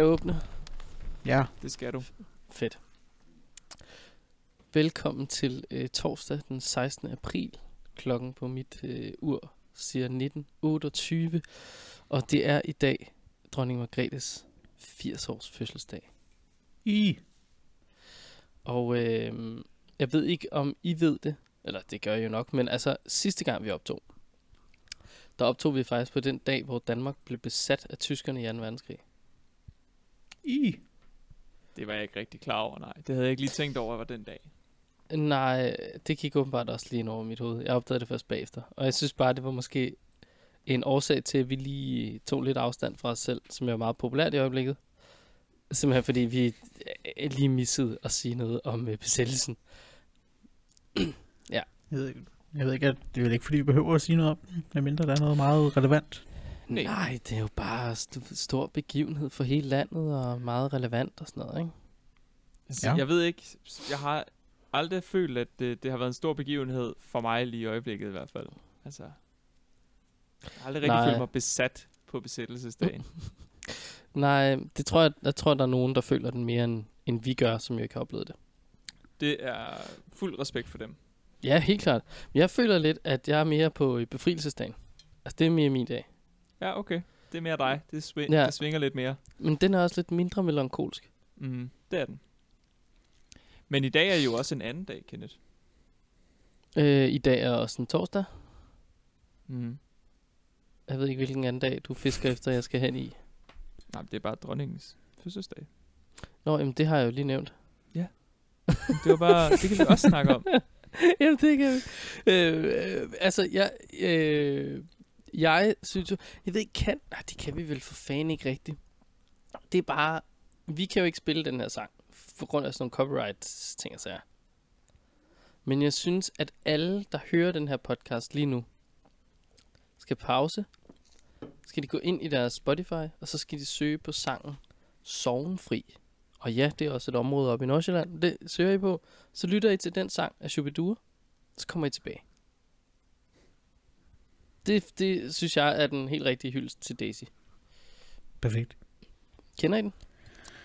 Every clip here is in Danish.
Jeg åbne? Ja. Det skal du. Fedt. Velkommen til øh, torsdag den 16. april. Klokken på mit øh, ur siger 19.28. Og det er i dag dronning Margrethes 80 års fødselsdag. I. Og øh, jeg ved ikke, om I ved det. Eller det gør jeg jo nok. Men altså, sidste gang vi optog, der optog vi faktisk på den dag, hvor Danmark blev besat af tyskerne i 2. verdenskrig. I. Det var jeg ikke rigtig klar over, nej. Det havde jeg ikke lige tænkt over, var den dag. Nej, det gik åbenbart også lige ind over mit hoved. Jeg opdagede det først bagefter. Og jeg synes bare, det var måske en årsag til, at vi lige tog lidt afstand fra os selv, som er meget populært i øjeblikket. Simpelthen fordi vi øh, lige missede at sige noget om øh, besættelsen. Jeg ved, ikke- jeg ved ikke, at det er vel ikke, fordi vi behøver at sige noget om den, medmindre der er noget meget relevant. Nej. Nej, det er jo bare st- stor begivenhed for hele landet og meget relevant og sådan noget, ikke? Altså, Ja. Jeg ved ikke, jeg har aldrig følt, at det, det har været en stor begivenhed for mig lige i øjeblikket i hvert fald. Altså, jeg har aldrig rigtig Nej. følt mig besat på besættelsesdagen. Nej, det tror jeg, jeg tror, der er nogen, der føler den mere, end, end vi gør, som jo ikke har oplevet det. Det er fuld respekt for dem. Ja, helt klart. Men jeg føler lidt, at jeg er mere på befrielsesdagen. Altså, det er mere min dag. Ja, okay. Det er mere dig. Det, svi- Ja. ja. det svinger lidt mere. Men den er også lidt mindre melankolsk. Mm, det er den. Men i dag er jo også en anden dag, Kenneth. Øh, I dag er også en torsdag. Mm. Jeg ved ikke, hvilken anden dag du fisker efter, jeg skal hen i. Nej, men det er bare dronningens fødselsdag. Nå, jamen det har jeg jo lige nævnt. Det var bare, det kan vi også snakke om. jamen det kan vi. Øh, øh, altså, jeg, øh, jeg synes jo... Jeg ved ikke, kan... Nej, det kan vi vel for fanden ikke rigtigt. Det er bare... Vi kan jo ikke spille den her sang, for grund af sådan nogle copyright ting og sager. Men jeg synes, at alle, der hører den her podcast lige nu, skal pause. Skal de gå ind i deres Spotify, og så skal de søge på sangen Sovenfri. Og ja, det er også et område oppe i Nordsjælland. Det søger I på. Så lytter I til den sang af Shubidua, så kommer I tilbage. Det, det synes jeg er den helt rigtige hyldest til Daisy. Perfekt. Kender I den?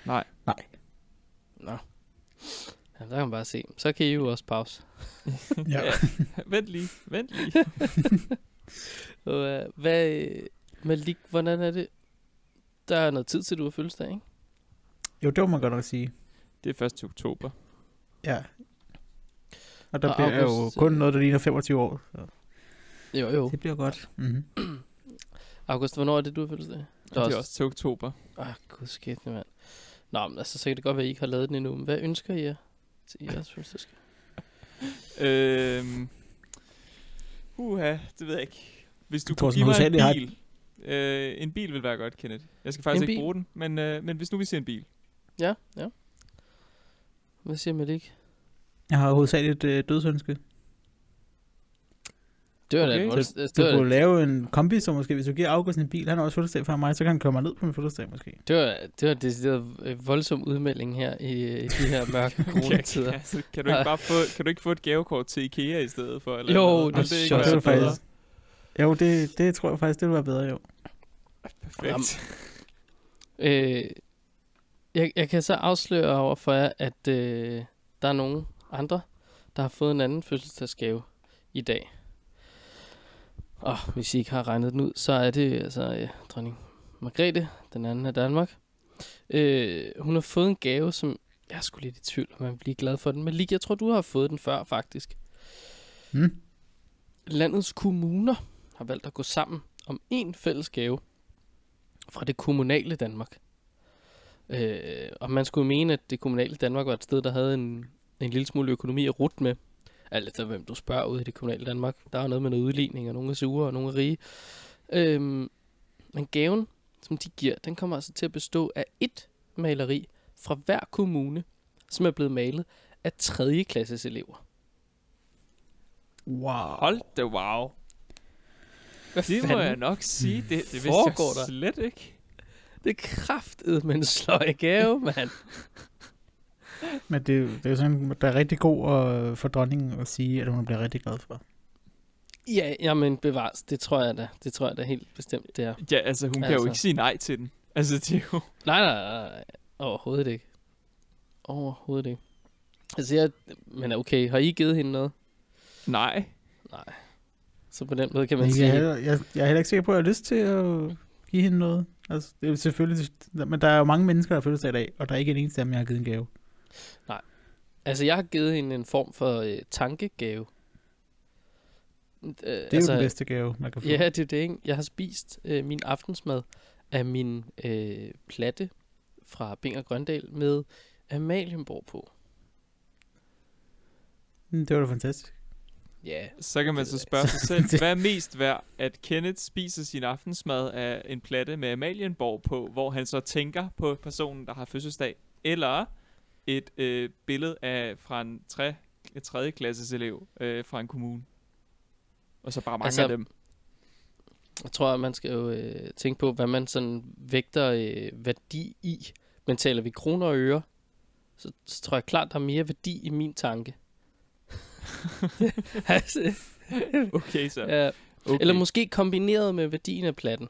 Nej. Nej. Nå. Ja, der kan man bare se. Så kan I jo også pause. Ja. Ja. vent lige, vent lige. Og, uh, hvad, Malik, hvordan er det? Der er noget tid til, du har fødselsdag, ikke? Jo, det må man godt nok sige. Det er først til oktober. Ja. Og der Og bliver jo August, kun øh, noget, der ligner 25 år. Så Jo, jo. det bliver godt. Mm-hmm. August, hvornår er det, du har fødselsdag? Det er også, også til oktober. Ah, gud skidt, mand. Nå, men altså, så kan det godt være, at I ikke har lavet den endnu. Men hvad ønsker I jer til jeres fødselsdag? Øhm, uha, det ved jeg ikke. Hvis du kunne give mig en hovedsageligt har- bil. Øh, en bil vil være godt, Kenneth. Jeg skal faktisk En ikke bil? bruge den, men, øh, men hvis nu vi ser en bil. Ja, ja. Hvad siger Malik? Jeg har hovedsageligt et øh, dødsønske. Det var da Okay. et altså, Du det var, kunne lave en kombi, så måske hvis du giver August en bil, han har også fødselsdag før mig, så kan han køre mig ned på min fødselsdag måske. det var, det var en decideret voldsom udmelding her i, i de her mørke coronatider. altså, kan, du ikke bare få, kan du ikke få et gavekort til Ikea i stedet for? Eller Jo, noget? det også er bedre? bedre. Jo, det, det tror jeg faktisk, det ville være bedre, jo. Perfekt. Øh, jeg, jeg kan så afsløre over for jer, at øh, der er nogen andre, der har fået en anden fødselsdagsgave i dag. Og hvis I ikke har regnet den ud, så er det altså øh, dronning Margrethe, den anden af Danmark. Øh, hun har fået en gave, som jeg er sgu lidt i tvivl, om man bliver glad for den. Men lige, jeg tror, du har fået den før, faktisk. Hmm? Landets kommuner har valgt at gå sammen om en fælles gave fra det kommunale Danmark. Øh, og man skulle mene, at det kommunale Danmark var et sted, der havde en, en lille smule økonomi at rute med. Alt efter, hvem du spørger ude i det kommunale Danmark. Der er noget med noget udligning, og nogle er sure, og nogle er rige. Øhm, men gaven, som de giver, den kommer altså til at bestå af et maleri fra hver kommune, som er blevet malet af 3. klasses elever. Wow. Hold da wow. Hvad Det må fanden? jeg nok sige. Det, det vidste foregår jeg der? slet ikke. Det er kraftet med en sløj gave, mand. Men det, det er jo sådan, der er rigtig god øh, for dronningen at sige, at hun bliver rigtig glad for. Ja, jamen bevares. Det tror jeg da. Det tror jeg da helt bestemt, det er. Ja, altså hun kan Altså. jo ikke sige nej til den. Altså, det er jo... Nej, nej, nej. Overhovedet ikke. Overhovedet ikke. Altså, jeg, men okay, har I givet hende noget? Nej. Nej. Så på den måde kan man Jeg, sige... jeg, jeg, jeg er heller ikke sikker på, at jeg har lyst til at give hende noget. Altså, det er jo selvfølgelig, men der er jo mange mennesker, der føler sig i dag, og der er ikke en eneste af dem, jeg har givet en gave. Altså, jeg har givet hende en form for øh, tankegave. Øh, Det er altså, jo den bedste gave, man kan få. Ja, det er det, ikke? Jeg har spist øh, min aftensmad af min øh, platte fra Binger Grøndal med Amalienborg på. Mm, Det var da fantastisk. Ja, Så kan man så spørge sig selv, hvad er mest værd, at Kenneth spiser sin aftensmad af en platte med Amalienborg på, hvor han så tænker på personen, der har fødselsdag, eller et øh, billede af fra en 3. 3. klasses elev øh, fra en kommune. Og så bare mange Altså, af dem. jeg tror, at man skal jo øh, tænke på, hvad man sådan vægter øh, værdi i. Men taler vi kroner og øre, så, så tror jeg klart, der er mere værdi i min tanke. altså, Okay, så. ja. Okay. Eller måske kombineret med værdien af platten.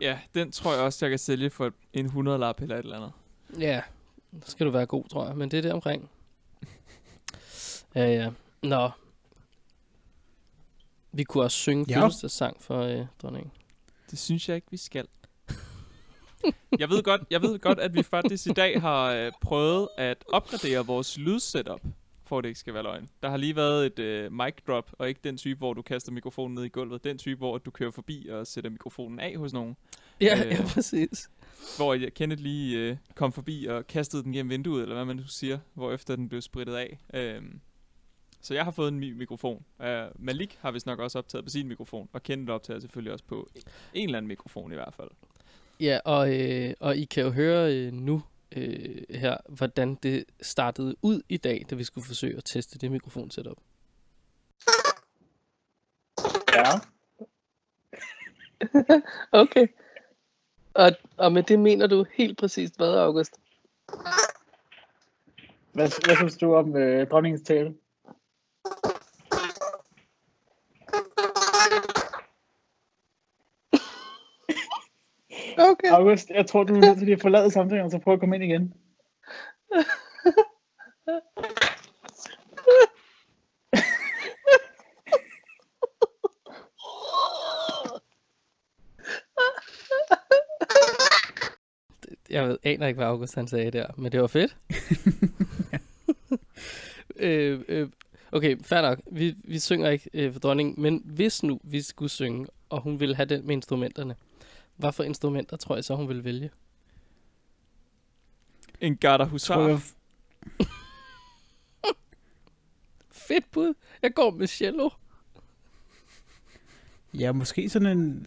Ja, den tror jeg også, jeg kan sælge for en 100 lap eller et eller andet. Ja, så skal du være god, tror jeg. Men det er det omkring. Ja, ja. Nå. Vi kunne også synge Ja. fødselsdagssang for øh, dronningen. Det synes jeg ikke, vi skal. jeg, ved godt, jeg ved godt, at vi faktisk i dag har øh, prøvet at opgradere vores lydsetup, for at det ikke skal være løgn. Der har lige været et øh, mic drop, og ikke den type, hvor du kaster mikrofonen ned i gulvet. Den type, hvor du kører forbi og sætter mikrofonen af hos nogen. Ja, Øh. ja, præcis. Hvor Kenneth lige øh, kom forbi og kastede den gennem vinduet, eller hvad man nu siger, hvor efter den blev spritet af. Øhm, så jeg har fået en ny mikrofon. Uh, Malik har vist nok også optaget på sin mikrofon, og Kenneth optager selvfølgelig også på en eller anden mikrofon i hvert fald. Ja, og, øh, og I kan jo høre øh, nu øh, her, hvordan det startede ud i dag, da vi skulle forsøge at teste det mikrofon setup. Ja. Okay. Og, og med det mener du helt præcist hvad, August? Hvad, hvad synes du om øh, dronningens tale? Okay. August, jeg tror, du er nødt til at forlade samtalen, og så prøve at komme ind igen. Jeg ved, aner ikke, hvad August han sagde der, men det var fedt. øh, øh, okay, fair nok. Vi, vi synger ikke øh, for dronningen, men hvis nu vi skulle synge, og hun ville have det med instrumenterne, hvad for instrumenter tror jeg så, hun ville vælge? En garter Tror husar. jeg, Fedt bud. Jeg går med cello. ja, måske sådan en,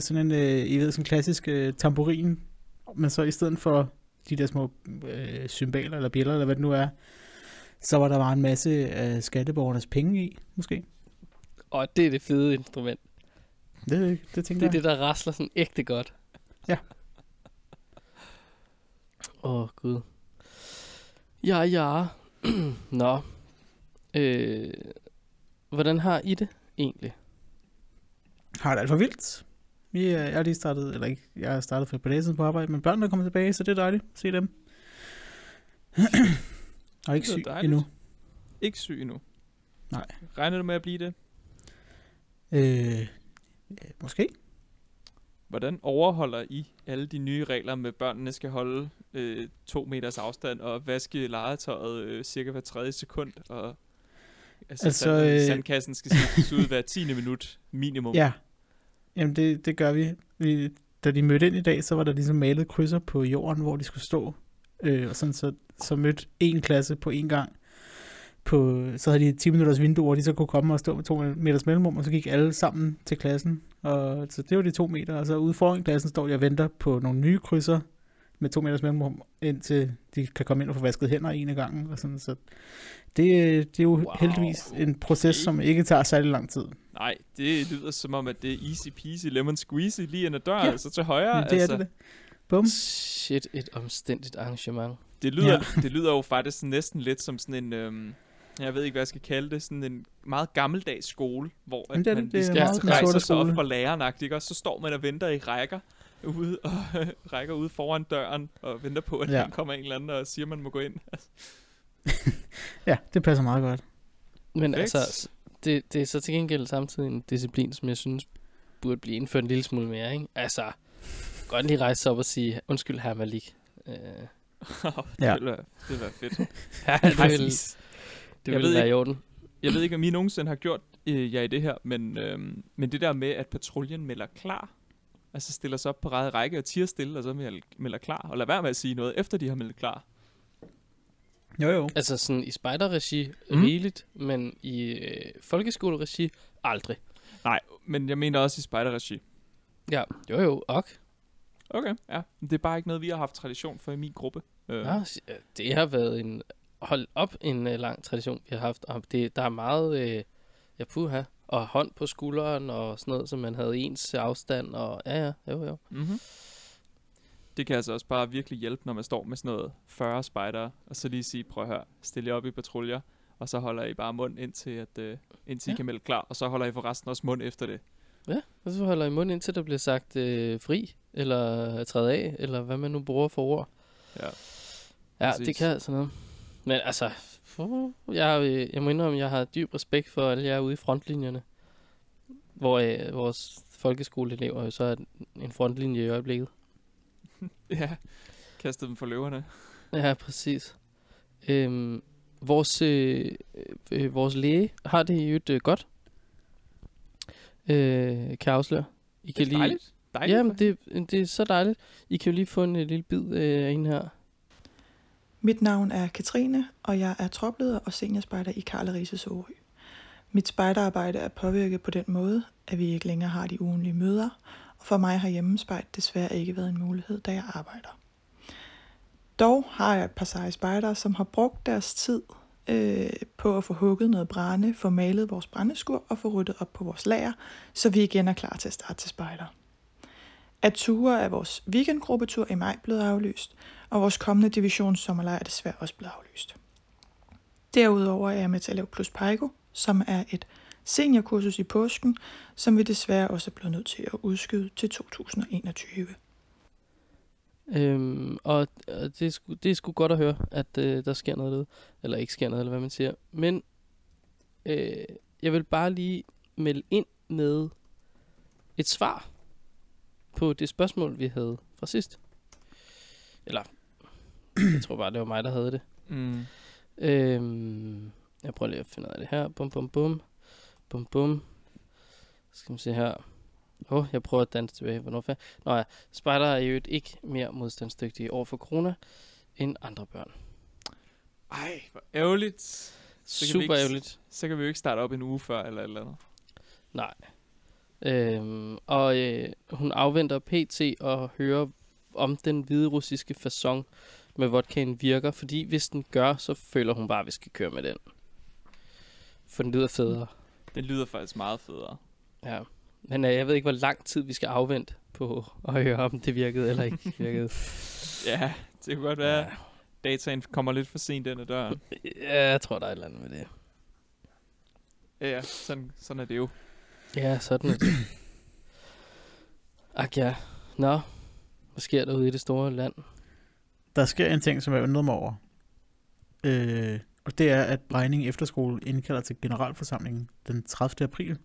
sådan en, øh, I ved, sådan en klassisk øh, tamburin, men så i stedet for de der små øh, symboler eller bjæller, eller hvad det nu er, så var der bare en masse af skatteborgernes penge i, måske. Og det er det fede instrument. Det, det tænker Det er jeg. det, der rasler sådan ægte godt. Ja. Åh, oh, Gud. Ja, ja. Nå. Øh, hvordan har I det egentlig? Har det alt for vildt. Vi er, jeg har lige startet, eller ikke, jeg har startet for siden på arbejde, men børnene er kommet tilbage, så det er dejligt se dem. og ikke er syg dejligt. endnu. Ikke syg endnu. Nej. Regner du med at blive det? Øh, måske. Hvordan overholder I alle de nye regler med, at børnene skal holde øh, to meters afstand og vaske legetøjet øh, cirka hver tredje sekund? Og, altså, Altså, altså sand, øh, sandkassen skal skiftes ud hver tiende minut minimum. Ja, jamen det, det gør vi. vi. Da de mødte ind i dag, så var der ligesom malet krydser på jorden, hvor de skulle stå. Øh, og sådan så, så mødte en klasse på en gang. På, så havde de 10 minutters vindue, hvor de så kunne komme og stå med to meters mellemrum, og så gik alle sammen til klassen. Og så det var de to meter, og så ude foran klassen står de og venter på nogle nye krydser med to meters mellemrum, indtil de kan komme ind og få vasket hænder en af gangen. Og sådan, så det, det er jo Wow, heldigvis en proces, okay. som ikke tager særlig lang tid. Nej, det lyder som om, at det er easy peasy lemon squeezy lige ind ad døren, Ja. altså til højre. Men det altså, er det. Bum. Shit, et omstændigt arrangement. Det lyder, Ja. det lyder jo faktisk næsten lidt som sådan en, øhm, jeg ved ikke, hvad jeg skal kalde det, sådan en meget gammeldags skole, hvor Jamen, at det er man det. Det er skal rejse sig op for læreren, ikke? Og så står man og venter i rækker, ude og rækker ude foran døren og venter på, at Ja. han kommer en eller anden og siger, at man må gå ind. Ja, det passer meget godt. Men Perfekt. altså, det, det er så til gengæld samtidig en disciplin, som jeg synes burde blive indført en lille smule mere, ikke? Altså, godt lige rejse sig op og sige, undskyld her Malik. Øh, det, Ja. ville være, det ville være fedt. ja, det Ej, vil, fis. det Jeg vil ved være ikke- i orden. Jeg ved ikke, om I nogensinde har gjort øh, jer i det her, men, øhm, men det der med, at patruljen melder klar, altså stiller sig op på række række og tiger stille, og så mel- melder klar, og lad være med at sige noget, efter de har meldt klar. Jo, jo. Altså sådan i spejderregi Mm. rigeligt, men i øh, folkeskoleregi aldrig. Nej, men jeg mener også i spejderregi. Ja, jo jo, ok. Okay, ja. Det er bare ikke noget, vi har haft tradition for i min gruppe. Øh, Ja, øh, det har været en, hold op, en uh, lang tradition, vi har haft. Og det, der er meget, øh, ja puha, og hånd på skulderen og sådan noget, så man havde ens afstand, og ja, ja, jo, jo. Mm-hmm. Det kan altså også bare virkelig hjælpe, når man står med sådan noget 40 spejdere, og så lige sige, prøv at høre, stil jer op i patruljer, og så holder I bare mund indtil, at, øh, indtil ja. I kan melde klar, og så holder I forresten også mund efter det. Ja, og så holder I mund indtil der bliver sagt øh, fri, eller træde af, eller hvad man nu bruger for ord. Ja. Ja, Præcis. det kan altså noget. Men altså, jeg, øh, jeg må indrømme, jeg har dyb respekt for alle jer ude i frontlinjerne. Hvor øh, vores folkeskoleelever jo så er en frontlinje i øjeblikket. Ja, kastet dem for løverne. Ja, præcis. Øhm, vores, øh, øh, vores læge har det jo øh, godt. Øh, kan jeg afsløre. I kan Det er dejligt. dejligt Jamen, det, det er så dejligt. I kan jo lige få en øh, lille bid øh, af en her. Mit navn er Katrine, og jeg er tropleder og seniorspejder i Karl Riese Sorø. Mit spejderarbejde er påvirket på den måde, at vi ikke længere har de ugenlige møder, og for mig har hjemmespejt desværre ikke været en mulighed, da jeg arbejder. Dog har jeg et par seje spejdere, som har brugt deres tid øh, på at få hugget noget brænde, få malet vores brændeskur og få ryddet op på vores lager, så vi igen er klar til at starte til spejder. At ture er vores weekendgruppetur i maj blevet aflyst, og vores kommende divisions sommerlejr er desværre også blevet aflyst. Derudover er jeg med til at lave Plus Paigo, som er et seniorkursus i påsken, som vi desværre også er blevet nødt til at udskyde til 2021. Øhm, og og det, er sgu, det er sgu godt at høre, at øh, der sker noget derude. Eller ikke sker noget, eller hvad man siger. Men øh, jeg vil bare lige melde ind med et svar på det spørgsmål, vi havde fra sidst. Eller, jeg tror bare, det var mig, der havde det. Mm. Øhm, jeg prøver lige at finde ud af det her. Bum, bum, bum. Bum, bum. Skal man se her. Åh, oh, jeg prøver at danse tilbage. Hvornår fa- Nå ja, spejder er jo ikke mere modstandsdygtige over for corona end andre børn. Ej, hvor ærgerligt. vi Super ikke ærgerligt. Så kan vi jo ikke starte op en uge før, eller et eller andet. Nej. Øhm, og øh, hun afventer PT og hører om den hvide russiske façon med vodkaen virker, fordi hvis den gør, så føler hun bare, at vi skal køre med den. For den lyder federe. Den lyder faktisk meget federe. Ja. Men øh, jeg ved ikke, hvor lang tid vi skal afvente på at høre, om det virkede eller ikke virkede. Ja, det kunne godt være, at dataen kommer lidt for sent ind ad døren. Ja, jeg tror, der er et eller andet med det. Ja, ja, sådan, sådan er det jo. Ja, sådan er det. Ak ja. Nå, hvad sker der ude i det store land? Der sker en ting, som jeg undrer mig over. Øh, og det er, at Brejning Efterskole indkalder til generalforsamlingen den 30. april.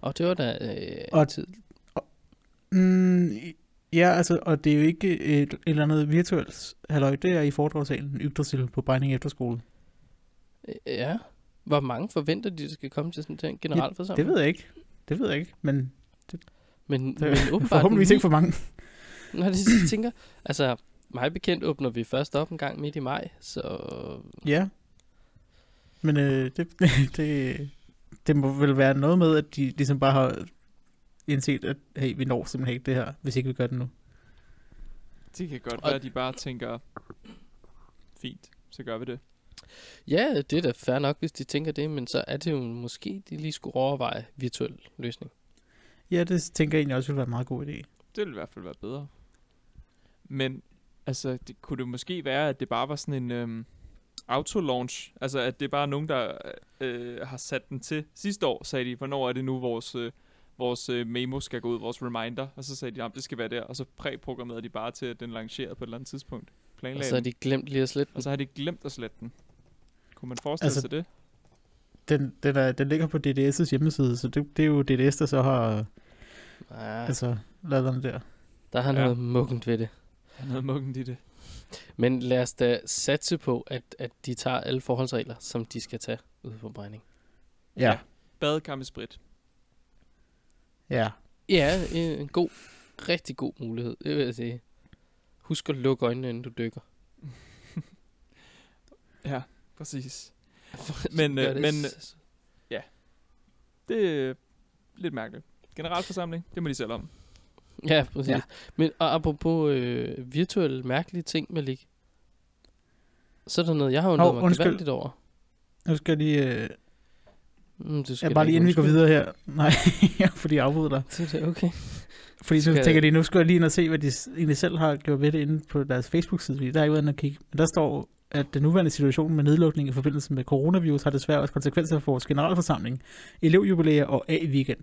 Og det var da øh, Og- tid. Mm, ja, altså, og det er jo ikke et, et eller andet virtuelt halløj. Det er i foredragssalen Yggdrasil på Brejning Efterskole. Øh, Ja. Hvor mange forventer de, der skal komme til sådan en generalforsamling? Det ved jeg ikke. Det ved jeg ikke, men Men, det men åbenbart forhåbentligvis ikke for mange. Nå, det jeg tænker, altså, mig bekendt åbner vi først op en gang midt i maj, så Ja. Men øh, det, det, det må vel være noget med, at de ligesom bare har indset, at hey, vi når simpelthen ikke det her, hvis ikke vi gør det nu. Det kan godt Og- være, at de bare tænker, fint, så gør vi det. ja, det er da fair nok, hvis de tænker det, men så er det jo måske, de lige skulle overveje virtuel løsning. Ja, det tænker jeg egentlig også ville være en meget god idé. Det ville i hvert fald være bedre. Men, altså, det, kunne det måske være, at det bare var sådan en øhm, auto-launch? Altså, at det er bare nogen, der øh, har sat den til. Sidste år sagde de, hvornår er det nu, vores, øh, vores øh, memo skal gå ud, vores reminder, og så sagde de, at det skal være der, og så præprogrammerede de bare til, at den lancerede på et eller andet tidspunkt. Og Planlagde så har de glemt lige at slette den. og så har de glemt at slette den. Kunne man forestille Altså, sig det? Den, den, er, den ligger på DDS' hjemmeside, så det, det er jo DDS, der så har Ja, altså, lavet den der. der har Ja. noget muggent ved det. Er noget muggent i det. Men lad os da satse på, at, at de tager alle forholdsregler, som de skal tage ude på brænding. Ja, Badekar med sprit. ja. Ja, en god, rigtig god mulighed, det vil jeg sige. Husk at lukke øjnene, inden du dykker. Ja, præcis. Men, øh, det men- s- Det er lidt mærkeligt. Generalforsamling, det må de selv om. Ja, præcis. Ja. Men og apropos øh, virtuelle mærkelige ting, Malik. Så er der noget, jeg har undret Hov, mig undskyld. gevaldigt over. Nu skal jeg lige... Øh, Mm, du skal bare da lige inden vi går videre her. Nej, fordi jeg afbryder dig. Det er okay. Fordi så Skal- tænker de, nu skal jeg lige ind og se, hvad de egentlig selv har gjort ved det inde på deres Facebook-side. Fordi der er været inde at kigge. Men der står, at den nuværende situation med nedlukning i forbindelse med coronavirus har desværre også konsekvenser for vores generalforsamling, elevjubilæer og A-weekend.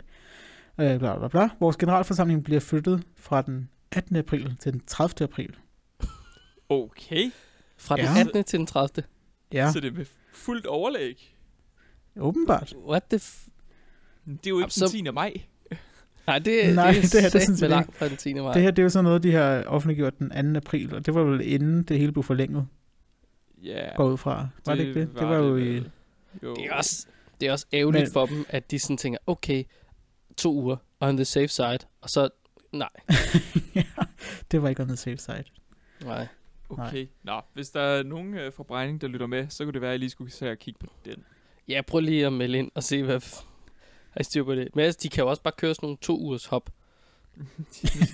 Øh, bla, bla, bla. Vores generalforsamling bliver flyttet fra den 18. april til den 30. april. Okay, Fra den Ja. 18. til den 30. Ja, så det er med fuldt overlæg. åbenbart. What the f... Det er jo ikke Jamen, så- den 10. maj. Nej, det, Nej, det, det er det satme sådan set langt fra den 10. maj. Det her, det er jo sådan noget, de har offentliggjort den 2. april, og det var vel inden det hele blev forlænget, Ja, går ud fra. Var det, ikke det? Det var jo i... Jo. Det er også, det er også ærgerligt Men- for dem, at de sådan tænker, okay, to uger, on the safe side, og så, nej, ja, det var ikke on the safe side. nej. Okay, nå, hvis der er nogen øh, fra Brejning, der lytter med, så kunne det være, at I lige skulle se og kigge på den. Ja, prøv lige at melde ind og se, hvad f- har I styr på det. Men altså, de kan jo også bare køre sådan nogle to ugers hop.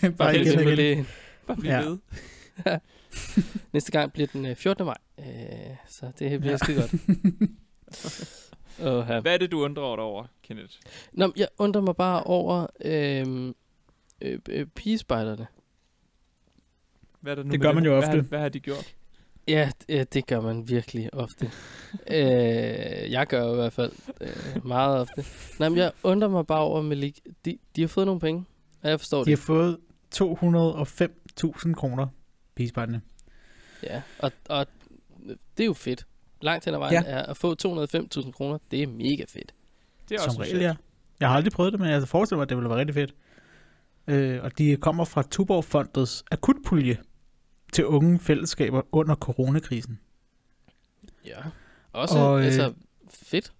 Bare Bare igen igen. det, Bare blive Ja. ved. næste gang bliver den øh, 14. maj, øh, så det bliver. Ja. skide godt. Uh, Hvad er det, du undrer dig over, Kenneth? Nå, jeg undrer mig bare over øh, øh, øh, pigespejderne. Hvad er der nu Det med gør man jo Hvad ofte. har, hvad har de gjort? Ja, ja, det gør man virkelig ofte. øh, jeg gør i hvert fald øh, meget ofte. Nej, men jeg undrer mig bare over, Malik. De, de har fået nogle penge, og jeg forstår De har det. fået 205.000 kroner, pigespejderne. Ja, og, og det er jo fedt. Langt hen ad vejen ja. Ja. er at få 205.000 kroner, det er mega fedt. Det er Som også regel, ja. Jeg har aldrig prøvet det, men jeg forestiller mig, at det ville være rigtig fedt. Øh, og de kommer fra Tuborg Fondets akutpulje til unge fællesskaber under coronakrisen. Ja. Også, Og, øh, altså, fedt.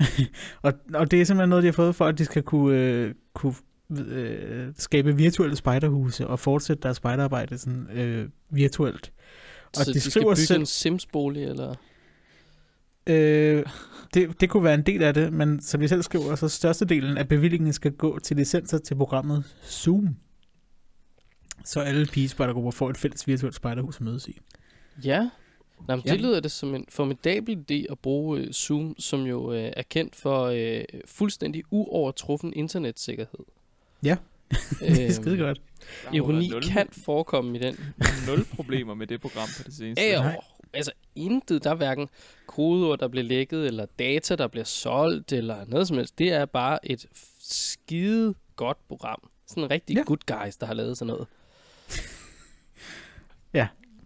Og, og det er simpelthen noget, de har fået for, at de skal kunne, øh, kunne øh, skabe virtuelle spejderhuse og fortsætte deres spejderarbejde sådan, øh, virtuelt. Og så de de, skal skriver bygge selv- en Sims-bolig, eller... Øh, det, det kunne være en del af det, men som de selv skriver, så størstedelen af bevillingen skal gå til licenser til programmet Zoom. Så alle pigespejdergrupper får et fælles virtuelt spejderhus at mødes i. Ja. Nå, men Ja. det lyder det som en formidabel idé at bruge øh, Zoom, som jo øh, er kendt for øh, fuldstændig uovertruffen internetsikkerhed. Ja. Det er Øhm, skide godt. Ironi nul, kan forekomme i den. nul problemer med det program på det seneste. Ja, og, altså intet, der er hverken kodeord, der bliver lækket, eller data, der bliver solgt, eller noget som helst. Det er bare et skide godt program. Sådan en rigtig Ja. ja. good guys, der har lavet sådan noget.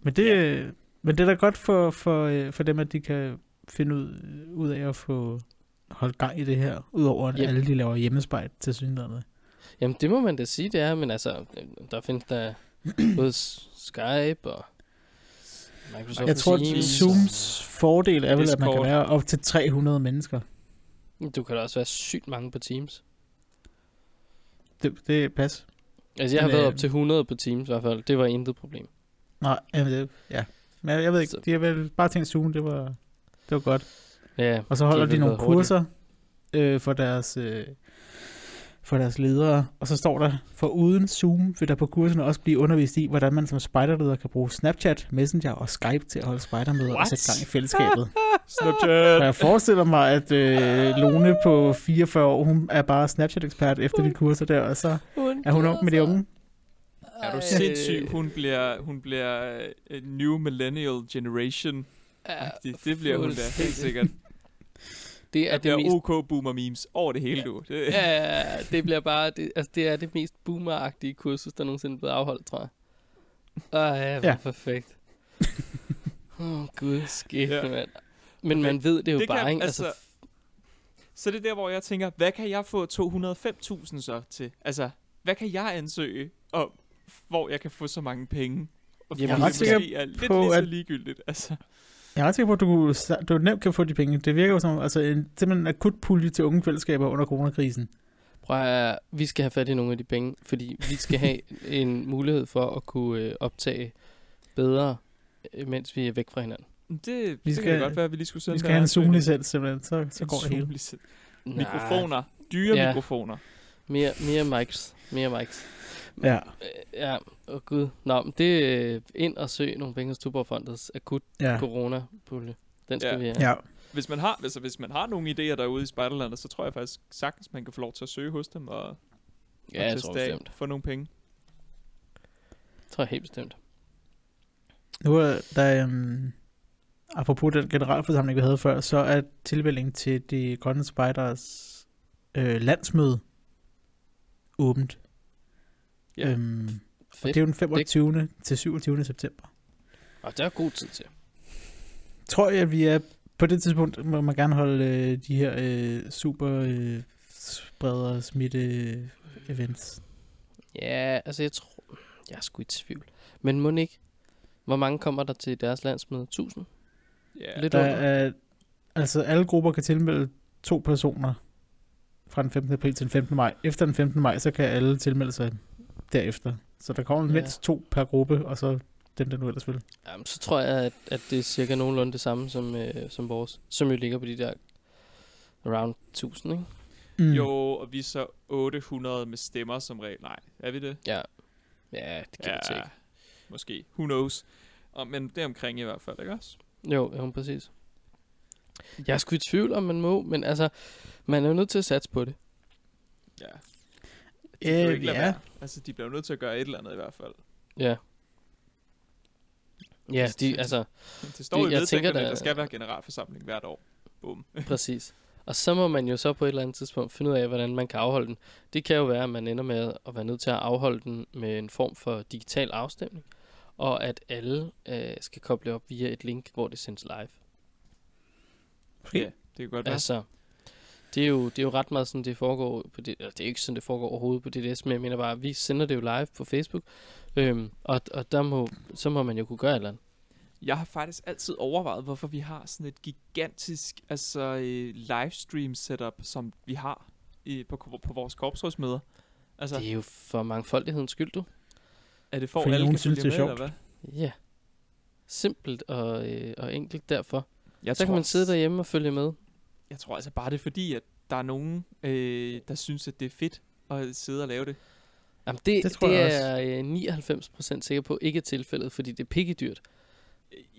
Men det, ja. men det er da godt for, for, øh, for dem, at de kan finde ud, ud af at få holdt gang i det her, udover at Yep. alle de laver hjemmespejt til synligheden. Jamen, det må man da sige, det er, men altså, der findes der både Skype og Microsoft Jeg tror, Teams. Zooms fordel er vel, at man kan være op til 300 mennesker. Du kan da også være sygt mange på Teams. Det, det pas. Altså, jeg har Men, været øh, op til 100 på Teams i hvert fald. Det var intet problem. Nej, jamen, det, ja. Men jeg, jeg ved ikke, Så- de har vel bare tænkt Zoom, det var, det var godt. Ja, Og så holder de, vel nogle kurser øh, for deres øh, for deres ledere, og så står der, for uden Zoom vil der på kurserne også blive undervist i, hvordan man som spejderleder kan bruge Snapchat, Messenger og Skype til at holde spejdermøder og sætte gang i fællesskabet. Snapchat! og jeg forestiller mig, at øh, Lone på 44 år, hun er bare Snapchat-ekspert efter de kurser der, og så er hun op med de unge. Er du sindssyg? Hun bliver, hun bliver uh, new millennial generation. Ja, Det, det bliver hun da helt sikkert. Det er Der det mest... OK boomer memes over det hele, du. Det, Ja, det bliver bare... Det, altså, det er det mest boomeragtige kursus, der nogensinde er blevet afholdt, tror jeg. Hvor Ja. ja. perfekt. Åh, oh, gud, skidt, Ja. ja. mand. Men man ved det jo Det kan- bare, ikke? altså, Altså, Så det er der, hvor jeg tænker, hvad kan jeg få 205.000 så til? Altså, hvad kan jeg ansøge om, hvor jeg kan få så mange penge? Og jeg er ret det sikker måske er lidt på, lige så at- ligegyldigt. Altså, Jeg er ret sikker på, at du, du nemt kan få de penge. Det virker jo som altså en, simpelthen en akut pulje til unge fællesskaber under coronakrisen. prøv at, vi skal have fat i nogle af de penge, fordi vi skal have en mulighed for at kunne øh, optage bedre, øh, mens vi er væk fra hinanden. det, det Vi kan skal- da godt være, at vi lige skulle sende Vi skal have en. Zoom-licens simpelthen, så, så går det hele. Mikrofoner. Dyre Ja. mikrofoner. Mere, mere mics. Mere mics. Ja, Øh, Ja, åh oh gud. Nå, men det er ind og søg nogle penge hos Tuborgfondets akut ja, corona-pulje. Den skal Ja. vi have. ja. Hvis man har, altså, hvis man har nogle idéer derude i Spejderlandet, så tror jeg faktisk sagtens, man kan få lov til at søge hos dem og, Ja, og jeg tror af, bestemt. få nogle penge. tror jeg helt bestemt. Nu er der, um, apropos den generalforsamling, vi havde før, så er tilmeldingen til de grønne spejders øh, landsmøde åbent. Ja. Øhm, og det er jo den 25. Det... til 27. september. Og der er god tid til. Tror jeg, at vi er på det tidspunkt, må man gerne holde øh, de her øh, super øh, spreder smitte øh, events. Ja, altså jeg tror... Jeg er sgu i tvivl. Men må ikke... Hvor mange kommer der til deres landsmøde? 1000? Ja, Lidt Der under? er, altså alle grupper kan tilmelde to personer fra den 15. april til den 15. maj. Efter den 15. maj, så kan alle tilmelde sig derefter. Så der kommer Ja. mindst to per gruppe, og så dem, der nu ellers vil. Jamen, så tror jeg, at, at det er cirka nogenlunde det samme som, øh, som vores. Som jo ligger på de der around 1000, ikke? Mm. Jo, og vi er så 800 med stemmer som regel. Nej, er vi det? Ja. Ja, det kan ja. ikke. måske. Who knows? Og, men det er omkring i hvert fald, ikke også? Jo, jo, præcis. Jeg er sgu i tvivl, om man må, men altså, man er jo nødt til at satse på det. Ja. De Øh, ikke lade ja. være. Altså, de bliver nødt til at gøre et eller andet i hvert fald. Ja. Ja, de, altså, Det står Det- i jeg tænker, at der- der skal være generalforsamling hvert år. Boom. præcis. Og så må man jo så på et eller andet tidspunkt finde ud af, hvordan man kan afholde den. Det kan jo være, at man ender med at være nødt til at afholde den med en form for digital afstemning, og at alle øh, skal koble op via et link, hvor det sendes live. Okay. Ja, det kan godt være. Altså, det er, jo, det er jo ret meget sådan, det foregår på det, eller det er jo ikke sådan, det foregår overhovedet på DDS, men jeg mener bare, at vi sender det jo live på Facebook, øhm, og, og der må, så må man jo kunne gøre et eller andet. Jeg har faktisk altid overvejet, hvorfor vi har sådan et gigantisk altså, øh, livestream setup, som vi har i, på, på vores korpsrådsmøder. Altså, Det er jo for mangfoldighedens skyld, du. er det for, at alle kan følge det med, er eller hvad? Ja. Simpelt og, øh, og enkelt derfor. Jeg Så kan man sidde derhjemme og følge med. Jeg tror altså bare, det er fordi, at der er nogen, øh, der synes, at det er fedt at sidde og lave det. Jamen det, Det tror det jeg er øh, 99% sikker på ikke er tilfældet, fordi det er pikkedyrt.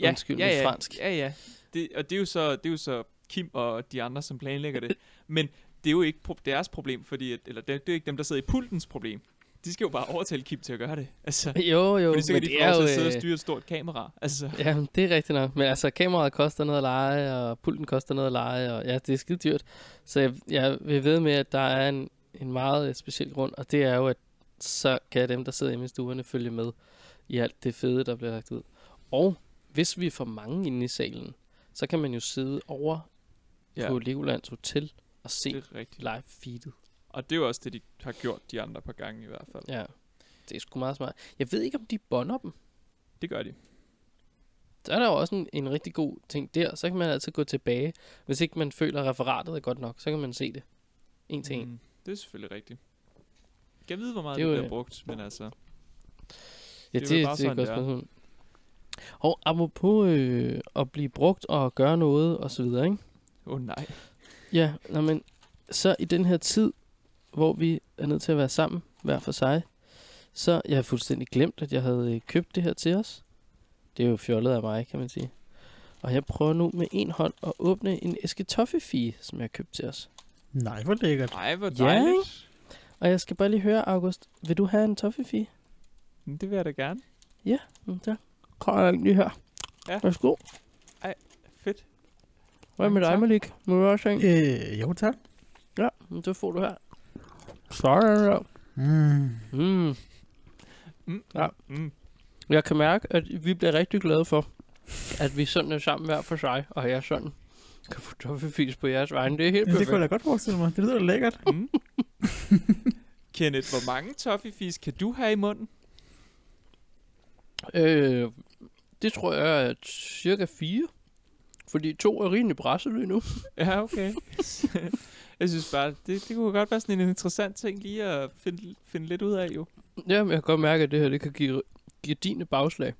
Ja, Undskyld, ja, ja, fransk. Ja, ja. Det, og det er, jo så, det er jo så Kim og de andre, som planlægger det. Men det er jo ikke pro- deres problem, fordi at, eller det, det er ikke dem, der sidder i pultens problem. De skal jo bare overtale Kim til at gøre det. Altså, Jo, jo, fordi så men kan de det få er lov jo... til at sidde og øh, styre et stort kamera. Altså, Ja, det er rigtigt nok. Men altså, kameraet koster noget at lege, og pulten koster noget at lege, og ja, det er skide dyrt. Så jeg, jeg vil ved med, at der er en, en meget øh, speciel grund, og det er jo, at så kan dem, der sidder hjemme i stuerne, følge med i alt det fede, der bliver lagt ud. Og hvis vi er for mange inde i salen, så kan man jo sidde over ja, på Legolands Hotel og se live feedet. Og det er jo også det, de har gjort de andre par gange i hvert fald. Ja, det er sgu meget smart. Jeg ved ikke, om de bonder dem. Det gør de. Så er der jo også en, en rigtig god ting der. Så kan man altid gå tilbage. Hvis ikke man føler, at referatet er godt nok, så kan man se det. En til en. Mm, det er selvfølgelig rigtigt. Jeg kan vide, hvor meget Det det, er bliver øh, brugt, men altså... Ja, det er det, vel det, er sådan, et godt det er. spørgsmål. Og apropos øh, at blive brugt og gøre noget og så videre, ikke? Åh oh, nej. Ja, nå, men så i den her tid, hvor vi er nødt til at være sammen, hver for sig, så jeg har fuldstændig glemt, at jeg havde øh, købt det her til os. Det er jo fjollet af mig, kan man sige. Og jeg prøver nu med en hånd at åbne en æske toffefee, som jeg har købt til os. Nej, hvor lækkert. Nej, hvor Ja, dejligt. Og jeg skal bare lige høre, August, vil du have en toffefee? Ja, det vil jeg da gerne. Mm, der kommer jeg lige her. Ja. Værsgo. Fedt. Hvad med dig. Malik? Må du også have en? Øh, jo tak. Ja, men det får du her. Der. Mm. Mm. Mm, Ja. Mm. Jeg kan mærke, at vi bliver rigtig glade for, at vi sådan er sammen hver for sig, og jeg sådan kan få toffefis på jeres vegne. Det er helt Ja, det perfekt. kunne jeg da godt forestille mig. Det lyder lækkert. Mm. Kenneth, hvor mange toffifis kan du have i munden? Øh, det tror jeg er cirka fire. Fordi to er rimelig presset lige nu. Ja, okay. jeg synes bare, det, det kunne godt være sådan en interessant ting lige at finde, finde lidt ud af, jo. Ja, men jeg kan godt mærke, at det her det kan give, give dine bagslag.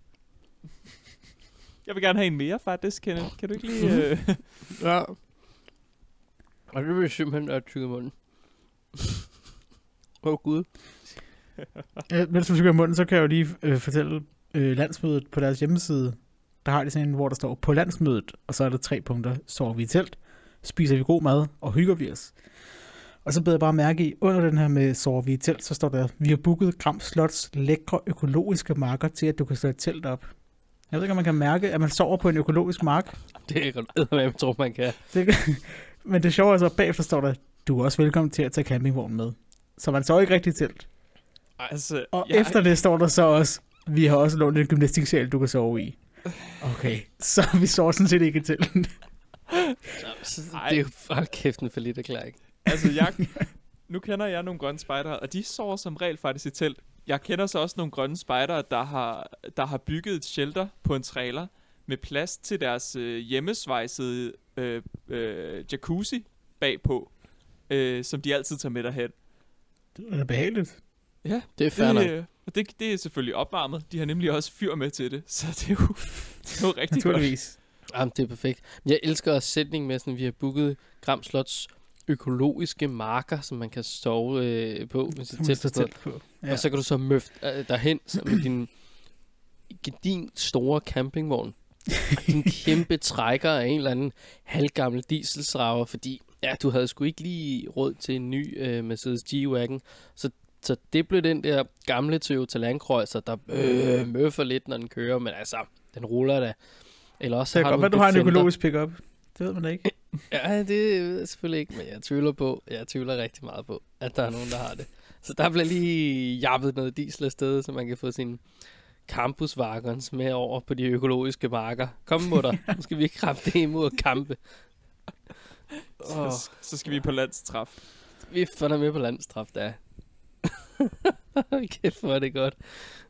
Jeg vil gerne have en mere, faktisk, Kenneth. Kan du ikke lige... Øh... Ja. Og det vil simpelthen være tykke munden. Åh oh, gud. Øh, mens du tykker i munden, så kan jeg jo lige øh, fortælle øh, landsmødet på deres hjemmeside. Der har de sådan en, hvor der står på landsmødet, og så er der tre punkter. Sover vi i telt, spiser vi god mad, og hygger vi os. Og så beder jeg bare mærke i, under den her med sover vi i telt, så står der, vi har booket Gram Slots lækre økologiske marker til, at du kan slå et telt op. Jeg ved ikke, om man kan mærke, at man sover på en økologisk mark. Det er hvad jeg tror, man kan. Det, men det sjove er så, bagefter står der, du er også velkommen til at tage campingvognen med. Så man sover ikke rigtig i telt. altså, Og jeg, efter det står der så også, vi har også lånt en gymnastiksal, du kan sove i. Okay, så vi sover sådan set ikke til. Så, Ej. det er jo hold kæft en for lidt erklæring. Altså, jeg, nu kender jeg nogle grønne spejdere, og de sover som regel faktisk i telt. Jeg kender så også nogle grønne spejdere, der har, der har bygget et shelter på en trailer med plads til deres øh, hjemmesvejsede øh, øh, jacuzzi bagpå, øh, som de altid tager med derhen. Det er behageligt. Ja, Det er fair det, og det, det er selvfølgelig opvarmet. De har nemlig også fyr med til det, så det er jo, det er jo rigtig godt. Naturligvis. Jamen, det er perfekt. Men Jeg elsker også sætningen med, sådan, vi har booket Gram Slots økologiske marker, som man kan sove øh, på du stå telt. telt på. Ja. Og så kan du så møfte øh, derhen så med din, din store campingvogn. din kæmpe trækker af en eller anden halvgammel dieselsraver, fordi ja, du havde sgu ikke lige råd til en ny øh, Mercedes G-Wagon. Så, så det blev den der gamle Toyota Land Cruiser, der øh, møffer lidt, når den kører, men altså, den ruller da. Eller også Så det har kan du godt være, du har en økologisk pickup. Det ved man da ikke. Ja, det ved jeg selvfølgelig ikke, men jeg tvivler på, jeg tvivler rigtig meget på, at der er nogen, der har det. Så der bliver lige jappet noget diesel afsted, så man kan få sin campusvagons med over på de økologiske marker. Kom, mutter. Nu skal vi krafte imod at kampe. Oh, Så, så skal vi på landstræf. vi får dig med på landstraf, der. Kæft, hvor er det godt.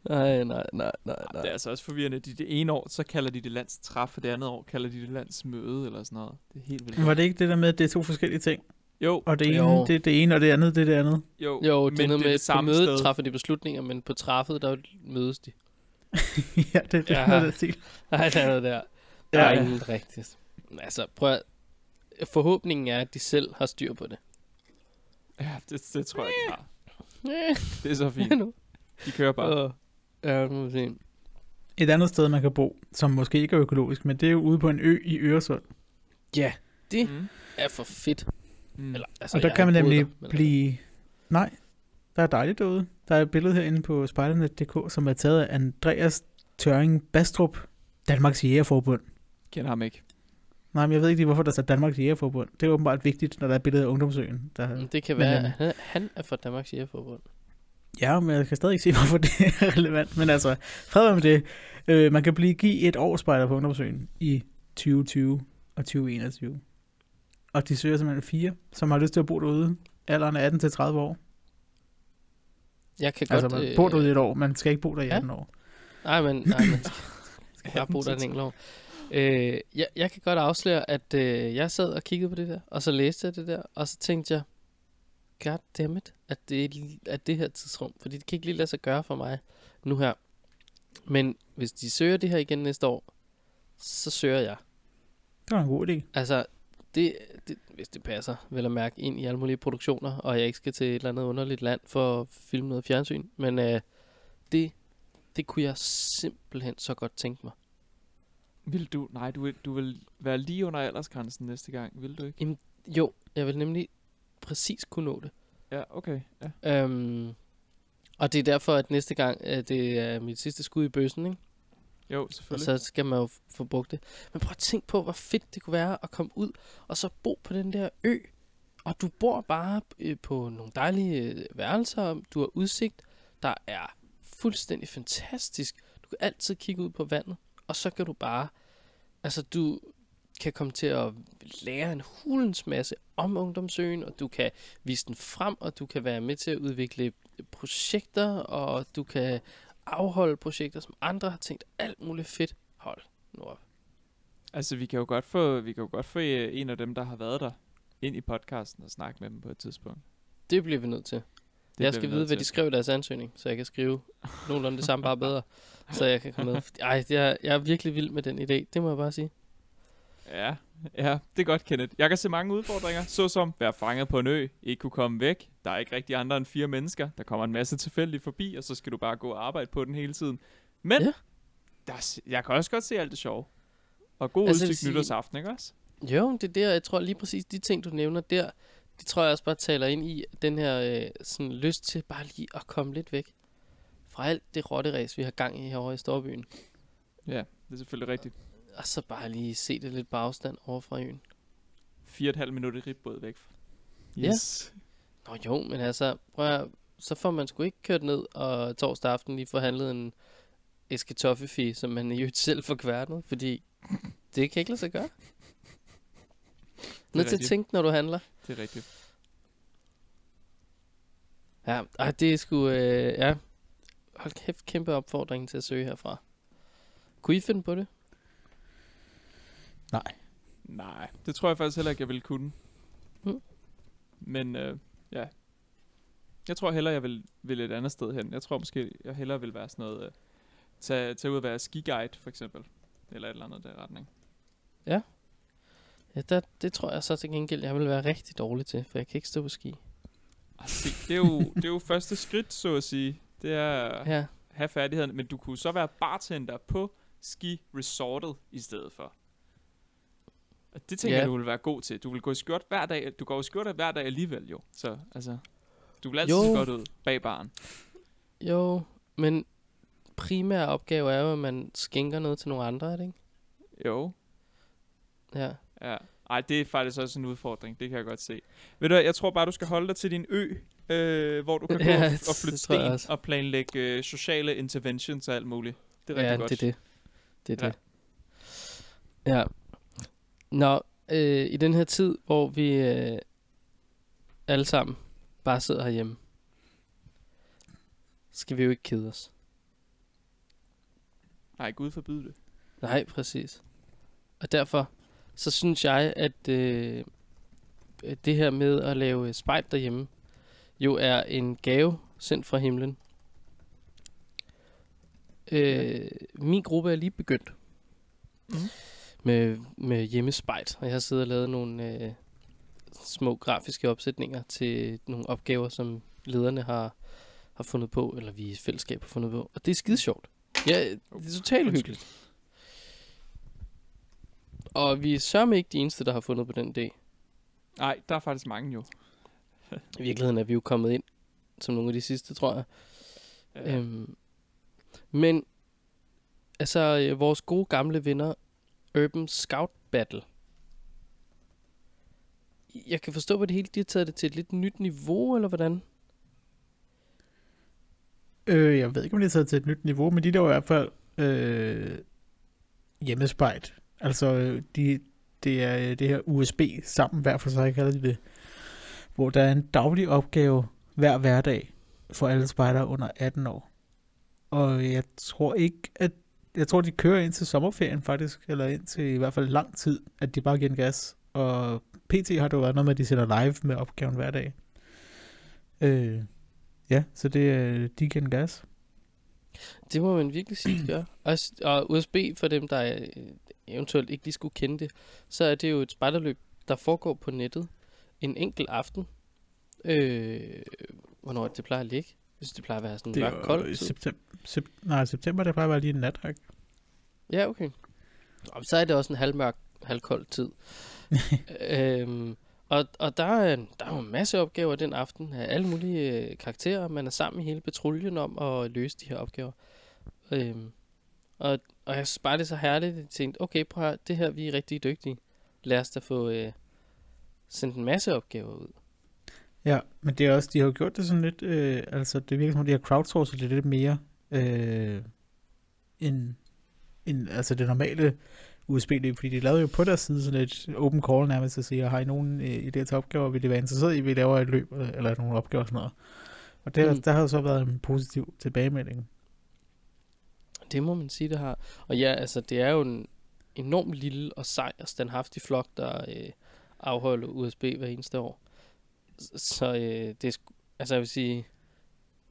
Nej, nej, nej, nej, Det er nej. altså også forvirrende. De, det ene år, så kalder de det landstræf, og det andet år kalder de det landsmøde, eller sådan noget. Det er helt vildt. Var det ikke det der med, at det er to forskellige ting? Jo, Og det ene, Jo. det det ene, og det andet, det er det andet. jo, Jo, det er men noget det med, det at på samme mødet sted. træffer de beslutninger, men på træffet, der mødes de. ja, det, det Ja. er noget, der. Nej, der er noget der. Der er ingen rigtigt. Altså, prøv at, Forhåbningen er, at de selv har styr på det. Ja, det, det tror jeg, de har. Det er så fint. nu. De kører bare. Ja, nu må vi se. Et andet sted, man kan bo, som måske ikke er økologisk, men det er jo ude på en ø i Øresund. Ja, det Mm. er for fedt. Mm. Eller, altså, Og der kan man nemlig der, men- blive... Nej, der er dejligt derude. Der er et billede herinde på spidernet.dk, som er taget af Andreas Tøring Bastrup, Danmarks Jægerforbund. Kender ham ikke. Nej, men jeg ved ikke lige, hvorfor der står Danmarks Jægerforbund. Det er åbenbart vigtigt, når der er et billede af Ungdomsøen. Der... Det kan Men, være, øh, at han, han er fra Danmarks Jægerforbund. Ja, men jeg kan stadig ikke se, hvorfor det er relevant. Men altså, fred med det. Øh, man kan blive give et år spejder på Ungdomsøen i 2020 og 2021. Og de søger simpelthen fire, som har lyst til at bo derude. Alderen er 18 til 30 år. Jeg kan Altså, godt... man bor derude i et år, man skal ikke bo der i Ja. 18 år. Nej, men, nej, man skal, skal bare bo der en enkelt år. Øh, jeg, jeg kan godt afsløre, at øh, jeg sad og kiggede på det der, og så læste jeg det der, og så tænkte jeg, god dammit, at det er at det her tidsrum, fordi det kan ikke lige lade sig gøre for mig nu her. Men hvis de søger det her igen næste år, så søger jeg. Det var en god idé. Altså, det, det, hvis det passer, vel at mærke ind i alle mulige produktioner, og jeg ikke skal til et eller andet underligt land for at filme noget fjernsyn. Men øh, det, det kunne jeg simpelthen så godt tænke mig. Vil du? Nej, du vil, du vil være lige under aldersgrænsen næste gang, vil du ikke? Jo, jeg vil nemlig præcis kunne nå det. Ja, okay. Ja. Øhm, og det er derfor, at næste gang, at det er mit sidste skud i bøssen, ikke? Jo, Og selvfølgelig. så skal man jo få brugt det. Men prøv at tænke på, hvor fedt det kunne være at komme ud og så bo på den der ø. Og du bor bare øh, på nogle dejlige øh, værelser. Du har udsigt, der er fuldstændig fantastisk. Du kan altid kigge ud på vandet. Og så kan du bare... Altså, du kan komme til at lære en hulens masse om ungdomsøen, og du kan vise den frem, og du kan være med til at udvikle projekter, og du kan afholde projekter, som andre har tænkt alt muligt fedt. Hold nu op. Altså, vi kan jo godt få, vi kan jo godt få øh, en af dem, der har været der, ind i podcasten og snakke med dem på et tidspunkt. Det bliver vi nødt til. Det jeg skal vi vide, hvad de skrev i deres ansøgning, så jeg kan skrive nogenlunde det samme, bare bedre, så jeg kan komme med. Ej, jeg, jeg er virkelig vild med den idé, det må jeg bare sige. Ja, ja, det er godt, Kenneth. Jeg kan se mange udfordringer, såsom være fanget på en ø, ikke kunne komme væk. Der er ikke rigtig andre end fire mennesker. Der kommer en masse tilfældigt forbi, og så skal du bare gå og arbejde på den hele tiden. Men Ja. der, er jeg kan også godt se alt det sjove. Og god Altså, udsigt sige- nytårsaften, ikke også? Jo, det er der, jeg tror lige præcis, de ting, du nævner der, det tror jeg også bare taler ind i den her øh, sådan lyst til bare lige at komme lidt væk fra alt det rotteræs, vi har gang i herovre i Storbyen. Ja, det er selvfølgelig rigtigt. Og så bare lige se det lidt på afstand over fra øen. Fire og et halvt minut i ribbåd væk. Ja. Yes. Nå jo, men altså, prøv at, så får man sgu ikke kørt ned og torsdag aften lige forhandlet en æske toffefi, som man øvrigt selv får kværnet, fordi det kan ikke lade sig gøre. Nødt til at tænke, når du handler. Det er rigtigt. Ja, ej, det er sgu, øh, ja. Hold kæft, kæmpe opfordring til at søge herfra. Kunne I finde på det? Nej. Nej, det tror jeg faktisk heller ikke, jeg ville kunne. Mm. Men øh, ja. Jeg tror hellere, jeg vil, vil et andet sted hen. Jeg tror måske, jeg hellere vil være sådan noget... Øh, tage, tage ud og være skiguide, for eksempel. Eller et eller andet der retning. Ja, der, det tror jeg så til gengæld, jeg vil være rigtig dårlig til, for jeg kan ikke stå på ski. Se, det, er jo, det er jo første skridt, så at sige. Det er at Ja, have færdigheden. Men du kunne så være bartender på ski-resortet i stedet for. Og det tænker Ja. ja. jeg, du vil være god til. Du vil gå i skjort hver dag. Du går i skjort hver dag alligevel jo. Så altså, du vil altid Jo. se godt ud bag baren. jo, men primære opgave er jo, at man skænker noget til nogle andre, er det ikke? Jo. Ja. Ja. Ej, det er faktisk også en udfordring. Det kan jeg godt se. Ved du jeg tror bare, du skal holde dig til din ø, øh, hvor du kan gå Ja, og, det og flytte sten og planlægge øh, sociale interventions og alt muligt. Det er rigtig ja, godt. det er det. Det er Ja. det. Ja. Nå, øh, i den her tid, hvor vi øh, alle sammen bare sidder herhjemme, skal vi jo ikke kede os. Nej, Gud forbyde det. Nej, præcis. Og derfor, så synes jeg, at øh, det her med at lave spejl derhjemme, jo er en gave sendt fra himlen. Øh, min gruppe er lige begyndt Mhm. med, med hjemmespejl, og jeg har siddet og lavet nogle øh, små grafiske opsætninger til nogle opgaver, som lederne har, har fundet på, eller vi i fællesskab har fundet på. Og det er skide sjovt. Ja, det er totalt hyggeligt. Og vi er sørme ikke de eneste, der har fundet på den idé. Nej, der er faktisk mange jo. I virkeligheden er vi jo kommet ind som nogle af de sidste, tror jeg. Ja. Øhm, men, altså, øh, vores gode gamle venner, Urban Scout Battle. Jeg kan forstå på det hele, de har taget det til et lidt nyt niveau, eller hvordan? Øh, jeg ved ikke, om det er taget til et nyt niveau, men de der var i hvert fald øh, hjemmespejt. Altså, øh, de, det er øh, det her USB sammen hver for sig, kalder de det. Hvor der er en daglig opgave hver hverdag for alle spejdere under 18 år. Og jeg tror ikke, at jeg tror, de kører ind til sommerferien faktisk, eller ind til i hvert fald lang tid, at de bare giver en gas. Og PT har det jo været noget med, at de sender live med opgaven hver dag. Øh, ja, så det er, de giver en gas. Det må man virkelig sige, de gør. Og, og USB, for dem, der eventuelt ikke lige skulle kende det, så er det jo et spejderløb, der foregår på nettet en enkelt aften. Øh, hvornår det, plejer at ligge? Jeg synes, det plejer at være sådan Det mørk, kold i tid. september, sep, nej, september, det plejer at være lige en nat, ikke? Ja, okay. Og så er det også en halvmørk, halvkold tid. øhm, og, og der, er, der er jo en masse opgaver den aften af alle mulige øh, karakterer. Man er sammen i hele patruljen om at løse de her opgaver. Øhm, Og, og jeg synes bare, det er så herligt, at jeg tænkte, okay, prøv at høre, det her, vi er rigtig dygtige. Lad os da få øh, sendt en masse opgaver ud. Ja, men det er også, de har jo gjort det sådan lidt, øh, altså det virker som om, de har crowdsourcet det lidt mere, øh, end, end altså det normale USB-løb, fordi de lavede jo på deres side sådan et open call nærmest at sige, har I nogen øh, idéer til opgaver, vil det være interesseret i, vi laver et løb, eller nogle opgaver og sådan noget. Og der, Mm. mm. der har jo så været en positiv tilbagemelding. Det må man sige, det har. Og ja, altså, det er jo en enorm lille og sej og standhaftig flok, der øh, afholder USB hver eneste år. Så øh, det er altså jeg vil sige,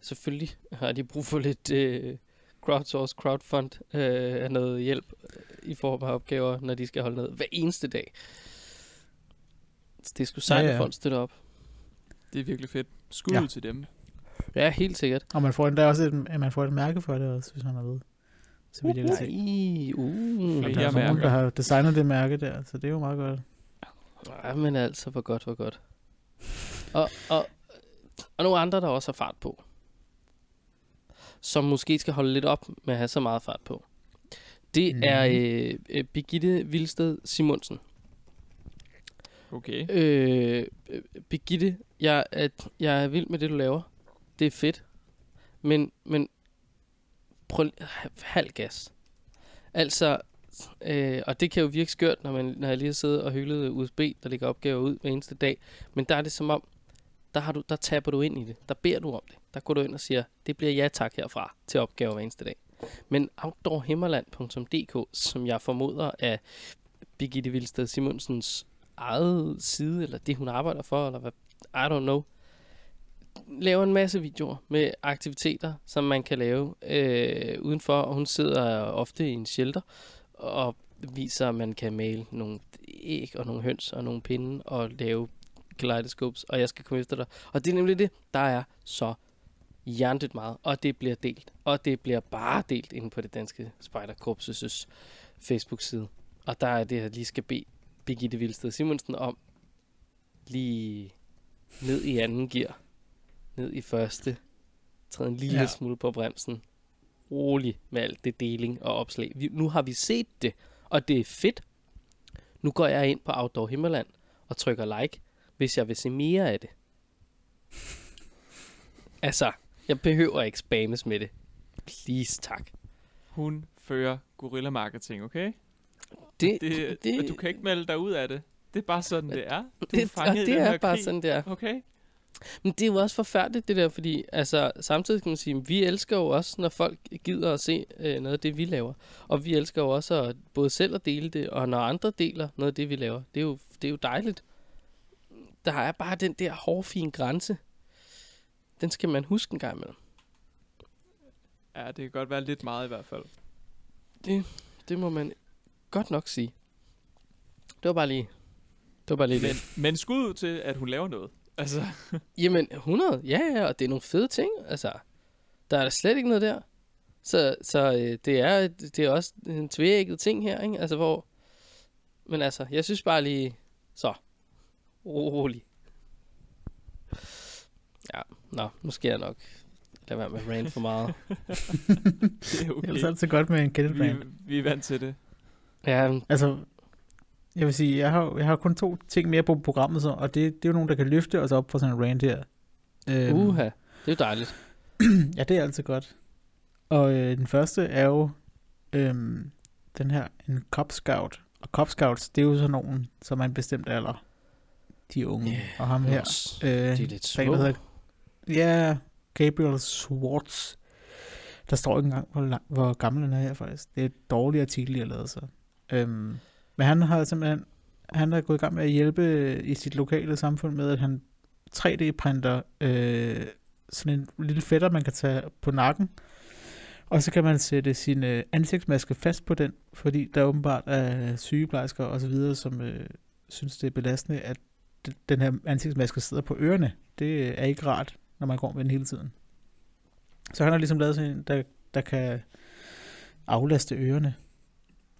selvfølgelig har de brug for lidt øh, crowdsource, crowdfund øh, af noget hjælp øh, i form af opgaver, når de skal holde ned hver eneste dag. Så det er sgu sejt, Ja, ja, at folk støtter op. Det er virkelig fedt. Skud Ja. til dem. Ja, helt sikkert. Og man får endda også et, man får et mærke for det også, hvis man har ved. Så vidt jeg kan se. Nej, uh, Der er nogen, der har designet det mærke der, så det er jo meget godt. Ja, men altså, hvor godt, hvor godt. Og, og, og nogle andre, der også har fart på. Som måske skal holde lidt op med at have så meget fart på. Det mm. er øh, øh, Birgitte Vilsted Simonsen. Okay. Øh, Birgitte, jeg er, jeg er vild med det, du laver. Det er fedt. Men, men prøv halv gas. Altså, øh, og det kan jo virke skørt, når, man, når jeg lige har siddet og hyldet USB, der ligger opgaver ud hver eneste dag. Men der er det som om, der, har du, der taber du ind i det. Der beder du om det. Der går du ind og siger, det bliver ja tak herfra til opgaver hver eneste dag. Men outdoorhimmerland.dk, som jeg formoder er Birgitte Vilsted Simonsens eget side, eller det hun arbejder for, eller hvad, I don't know, laver en masse videoer med aktiviteter, som man kan lave øh, udenfor, og hun sidder ofte i en shelter og viser, at man kan male nogle æg og nogle høns og nogle pinde og lave kaleidoscopes, og jeg skal komme efter dig. Og det er nemlig det, der er så hjernet meget, og det bliver delt. Og det bliver bare delt inde på det danske Spejderkorpses Facebook-side. Og der er det, jeg lige skal bede Birgitte Vilsted Simonsen om lige ned i anden gear, ned i første, træde en lille Ja. smule på bremsen, rolig med alt det deling og opslag. Vi, nu har vi set det, og det er fedt. Nu går jeg ind på Outdoor Himmerland og trykker like, hvis jeg vil se mere af det. Altså, jeg behøver ikke spammes med det. Please, tak. Hun fører gorilla marketing, okay? Det, Det, det, du kan ikke melde dig ud af det. Det er bare sådan, det er. Du det, er fanget det den er her bare krig. sådan, det er. Okay? Men det er jo også forfærdeligt, det der, fordi altså, samtidig kan man sige, at vi elsker jo også, når folk gider at se øh, noget af det, vi laver. Og vi elsker jo også at både selv at dele det, og når andre deler noget af det, vi laver. Det er jo, det er jo dejligt. Der er bare den der hårfine grænse. Den skal man huske en gang imellem. Ja, det kan godt være lidt meget i hvert fald. Det må man godt nok sige. Det var bare lige... Det var bare lige Men, det. men skud ud til, at hun laver noget. Altså, Jamen, 100, ja, ja, og det er nogle fede ting, altså. Der er der slet ikke noget der. Så, så øh, det, er, det er også en tvækket ting her, ikke? Altså, hvor... Men altså, jeg synes bare lige... Så. Rolig. Ja, nå, nu skal jeg nok lade være med at rant for meget. det er Okay. Det er okay. altid godt med en Kenneth Vi, vi er vant til det. Ja, Altså, jeg vil sige, jeg har, jeg har kun to ting mere på programmet, så, og det, det er jo nogen, der kan løfte os op for sådan en rant her. Øhm, uha. Det er jo dejligt. ja, det er altid godt. Og øh, den første er jo øhm, den her, en Cop Scout. Og Cop Scouts, det er jo sådan nogen, som er en bestemt alder. De unge. Ja, og ham her. Yes. Øh, De er lidt små. der hedder- Ja, Gabriel Swartz. Der står ikke engang, hvor, lang, hvor gammel han er her faktisk. Det er et dårligt artikel, jeg har lavet så. Øhm, men han har simpelthen, han er gået i gang med at hjælpe øh, i sit lokale samfund med, at han 3D-printer øh, sådan en lille fætter, man kan tage på nakken. Og så kan man sætte sin øh, ansigtsmaske fast på den, fordi der åbenbart er sygeplejersker og så videre, som øh, synes, det er belastende, at den her ansigtsmaske sidder på ørerne. Det øh, er ikke rart, når man går med den hele tiden. Så han har ligesom lavet sådan en, der, der kan aflaste ørerne.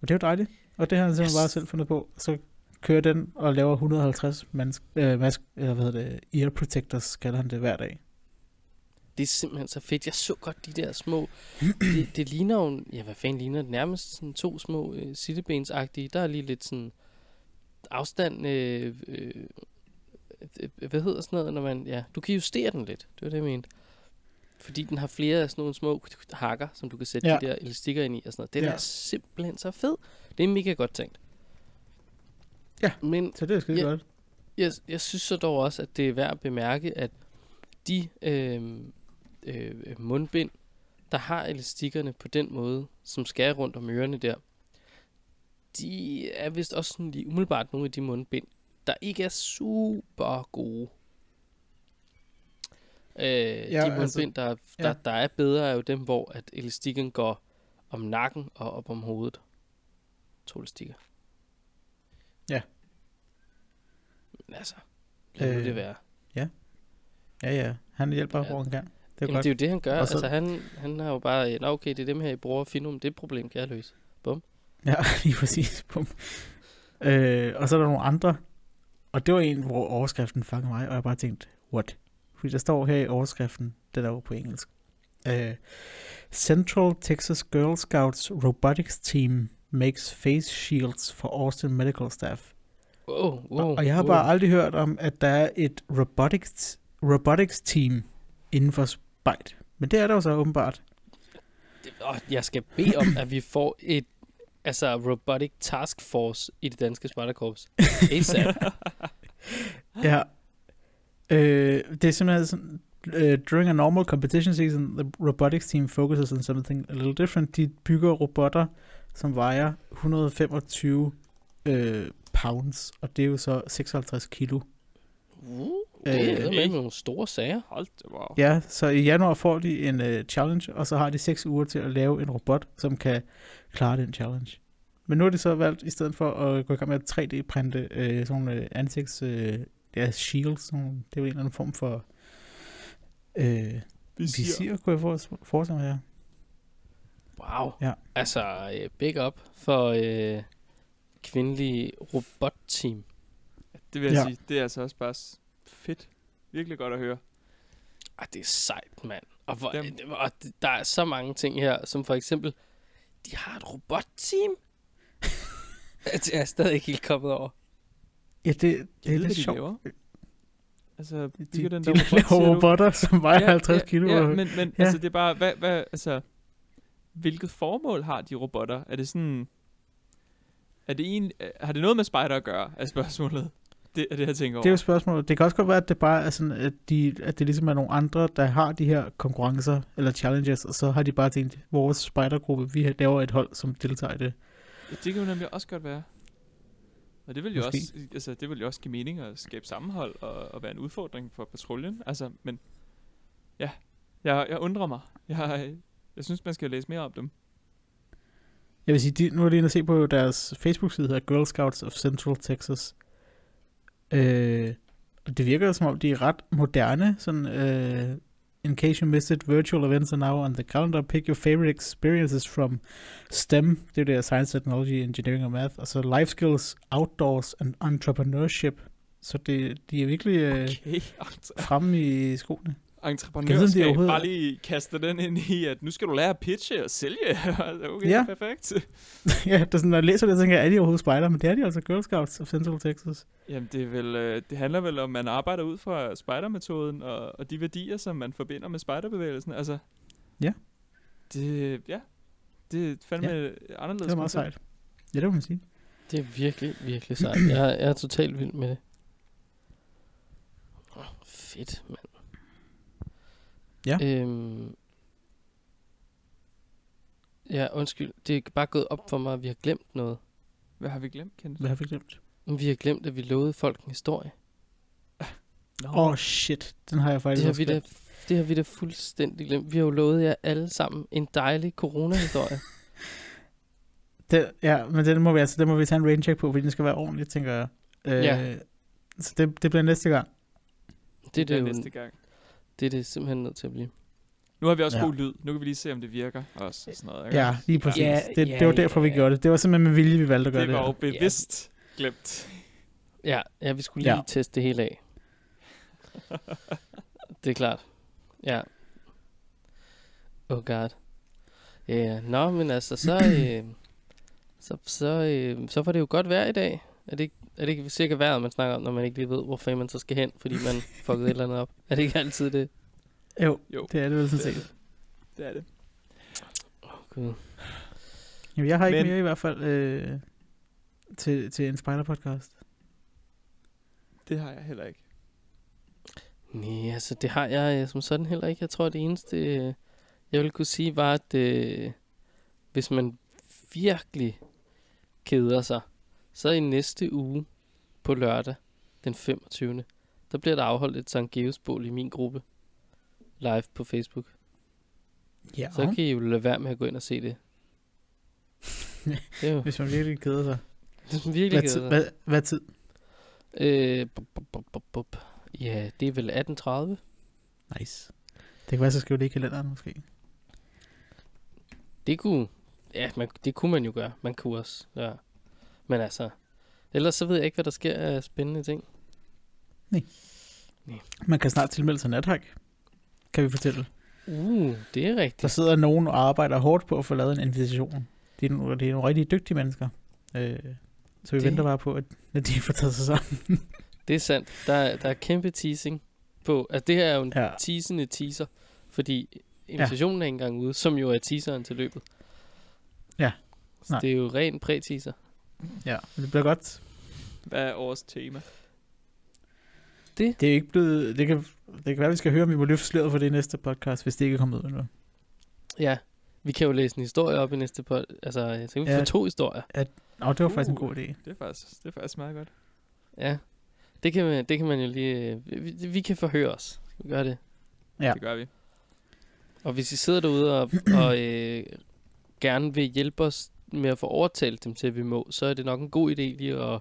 Og det er jo dejligt. Og det har han simpelthen Yes. bare selv fundet på. Så kører den og laver 150 mask, øh, mask, eller hvad hedder det, ear protectors, kalder han det hver dag. Det er simpelthen så fedt. Jeg så godt de der små... det, det ligner jo... Ja, hvad fanden ligner det? Nærmest sådan to små øh, sittebensagtige. Der er lige lidt sådan afstand... Øh, øh, øh, hvad hedder sådan noget, når man... Ja, du kan justere den lidt. Det var det, jeg mente. Fordi den har flere af sådan nogle små hakker, som du kan sætte ja. De der elastikker ind i og sådan noget. Den Ja. er simpelthen så fed. Det er mega godt tænkt. Ja. Men Så det er skide godt. jeg, jeg synes så dog også, at det er værd at bemærke, at de øh, øh, mundbind, der har elastikkerne på den måde, som skærer rundt om ørerne der, de er vist også sådan lige umiddelbart nogle af de mundbind, der ikke er super gode. Øh, ja, de altså, mundbind, der, der, ja. der er bedre, er jo dem, hvor at elastikken går om nakken og op om hovedet. To elastikker. Ja. Men altså, lad øh, Øh, det være. Ja, ja. Han hjælper, Ja. ja. hvor han kan. Det er Jamen, godt. det er jo det, han gør. Og så- Altså, han, han har jo bare, Nå, okay, det er dem her, I bruger Finum, det problem kan jeg løse. Ja, lige præcis. Bum. Øh, og så er der nogle andre. Og det var en, hvor overskriften fangede mig, og jeg bare tænkte, what? Fordi der står her i overskriften, det der var på engelsk. Øh, Central Texas Girl Scouts Robotics Team makes face shields for Austin Medical Staff. Wow, wow, og jeg har wow. bare aldrig hørt om, at der er et robotics, robotics team inden for Spite. Men det er der jo så åbenbart. Jeg skal bede om, at vi får et altså robotic task force i det danske spejderkorps. ASAP. Ja. Øh, det er simpelthen sådan, uh, during a normal competition season, the robotics team focuses on something a little different. De bygger robotter, som vejer 125 øh, pounds, og det er jo så 56 kilo. Uh, det er Øh, nogle store sager. Hold da, wow. Ja, så i januar får de en uh, challenge, og så har de 6 uger til at lave en robot, som kan klare den challenge. Men nu har de så valgt, i stedet for at gå i gang med at 3D-printe øh, sådan nogle øh, ansigts... Øh, ja, shields, sådan, det er jo en eller anden form for øh, visir, kunne jeg for- forestille mig, ja. Wow. Ja. Altså, øh, big up for øh, kvindelige robotteam. Det vil jeg Ja. sige, det er altså også bare fedt. Virkelig godt at høre. Ej, det er sejt, mand. Og, hvor, Dem- og der er så mange ting her, som for eksempel, de har et robotteam. det er jeg stadig ikke helt kommet over. Ja, det, det Jeg er lidt hvad de sjovt. laver. Altså, De, bygger de, den de der robot, siger laver robotter, som vejer 50 kilo. Ja, men, men Ja. altså, det er bare, hvad, hvad, altså, hvilket formål har de robotter? Er det sådan, er det en, har det noget med spider at gøre, er spørgsmålet? Det er det, jeg tænker over. Det er jo spørgsmålet. Det kan også godt være, at det bare er sådan, at, de, at det ligesom er nogle andre, der har de her konkurrencer eller challenges, og så har de bare tænkt, vores spejdergruppe, vi laver et hold, som deltager i det. Ja, det kan jo nemlig også godt være. Og det vil jo Måske. også, altså, det vil jo også give mening at skabe sammenhold og, og være en udfordring for patruljen. Altså, men ja, jeg, jeg undrer mig. Jeg, jeg synes, man skal læse mere om dem. Jeg vil sige, de, nu er det inde at se på deres Facebook-side her, Girl Scouts of Central Texas. Øh, og det virker som om, de er ret moderne. Sådan, øh, in case you missed it, virtual events are now on the calendar. Pick your favorite experiences from STEM, der Science, Technology, Engineering og Math. Så life skills, outdoors and entrepreneurship. Så det, de er virkelig øh, Okay, fremme i skoene. Entreprenørskab. overhovedet- Bare lige kaste den ind i, at nu skal du lære at pitche og sælge. Altså, okay, Ja. perfekt. ja, det er sådan, når jeg læser det, så tænker jeg, er de overhovedet spejder? Men det er de altså Girl Scouts of Central Texas. Jamen, det, er vel, øh, det handler vel om, at man arbejder ud fra spejdermetoden og, og de værdier, som man forbinder med spejderbevægelsen. Altså, Ja. Det, ja. Det er fandme ja. anderledes. Det er meget sejt. Ja, det må man sige. Det er virkelig, virkelig sejt. Jeg, jeg er totalt vild med det. Oh, fedt, mand. Ja. Øhm, ja, undskyld. Det er bare gået op for mig, at vi har glemt noget. Hvad har vi glemt, Kenneth? Hvad har vi glemt? Vi har glemt, at vi lovede folk en historie. Åh, oh, shit. Den har jeg Det faktisk har, også vi da, glemt. det har vi da fuldstændig glemt. Vi har jo lovet jer alle sammen en dejlig corona-historie. Det, ja, men den må vi altså, den må vi tage en rain check på, fordi den skal være ordentlig, tænker jeg. Øh, Ja. Så det, det bliver næste gang. Det er det det, er næste gang. Det, er det simpelthen nødt til at blive. Nu har vi også Ja. god lyd. Nu kan vi lige se, om det virker også. og Sådan noget, ikke? Ja, lige præcis. Ja, det, ja, det var derfor, vi ja. gjorde det. Det var simpelthen med vilje, vi valgte at gøre Det det. var jo bevidst glemt. Ja, ja vi skulle lige Ja. teste det hele af. det er klart. Ja. Oh god. Ja, yeah. nå, men altså, så, øh, så, så, øh, så var det jo godt vejr i dag. Er det, ikke, er det ikke cirka vejret, man snakker om, når man ikke lige ved, hvor fanden man så skal hen, fordi man fuckede et eller andet op? Er det ikke altid det? Jo, Jo, det er det vel sådan det er set. det. Er det. Gud. Jamen, jeg har ikke Men- mere i hvert fald øh, til, til en spider-podcast. Det har jeg heller ikke. Nej, altså det har jeg øh, som sådan heller ikke. Jeg tror, det eneste, øh, jeg ville kunne sige, var, at øh, hvis man virkelig keder sig, så i næste uge på lørdag, den 25. Der bliver der afholdt et Sankt Geosbål i min gruppe. Live på Facebook. Ja, Så kan I jo lade være med at gå ind og se det. Det jo hvis man virkelig keder sig. det er virkelig Hvad, keder sig. hvad, hvad tid? Øh, bup, bup, bup. Ja, det er vel 18.30. Nice. Det kan være, så skrive det i kalenderen måske. Det kunne, ja, man, det kunne man jo gøre. Man kunne også, ja. Men altså, ellers så ved jeg ikke, hvad der sker af spændende ting. Man kan snart tilmelde sig nathak, kan vi fortælle. Uh, det er Der rigtigt. sidder nogen og arbejder hårdt på at få lavet en invitation. Det er nogle, det er nogle rigtig dygtige mennesker. Øh, så vi Det- venter bare på, at, at de får taget sig sammen. Det er sandt. Der, er- der er kæmpe teasing på. Altså, det her er jo en ja. Ja. teasende teaser, fordi invitationen er ikke engang ude, som jo er teaseren til løbet. Ja. Så Nej. det er jo ren præ-teaser. Ja, men det bliver godt. Hvad er årets tema? Det er ikke blevet... Det kan, det kan være, at vi skal høre, om vi må løfte sløret for det i næste podcast, hvis det ikke er kommet ud endnu. Ja, vi kan jo læse en historie op i næste pod. Altså, så kan vi Ja. få to historier. Nå, det var faktisk en Uh. god idé. Det er faktisk, det er faktisk meget godt. Ja, det kan man, det kan man jo lige... Vi, vi- vi kan forhøre os. Vi gør det. Ja. Det gør vi. Og hvis I sidder derude og, og øh, gerne vil hjælpe os med at få overtalt dem til, at vi må, så er det nok en god idé lige at,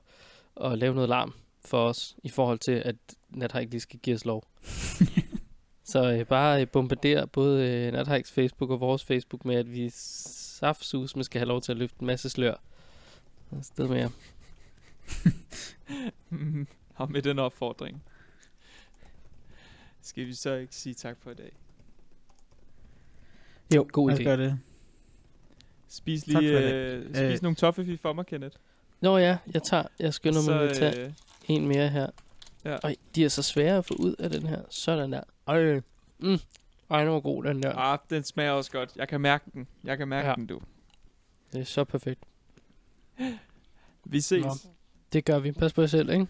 at lave noget larm for os, i forhold til, at Nathike lige skal give os lov. så øh, bare øh, bombarder både øh, Nathikes Facebook og vores Facebook med, at vi saftsus med skal have lov til at løfte en masse slør. Et sted med jer. Og med den opfordring. Skal vi så ikke sige tak for i dag? Jo, God lad os idé. gøre det. Spis Tak lige øh, spis Øh. nogle toffefi for mig, Kenneth. Nå ja, jeg tager, jeg skynder mig med at tage øh, en mere her. Ja. Ej, de er så svære at få ud af den her. Sådan der. Ej, mm. Ej, den var god, den der. ah, den smager også godt. Jeg kan mærke den. Jeg kan mærke Ja. den, du. Det er så perfekt. Vi ses. Nå. Det gør vi. Pas på jer selv, ikke?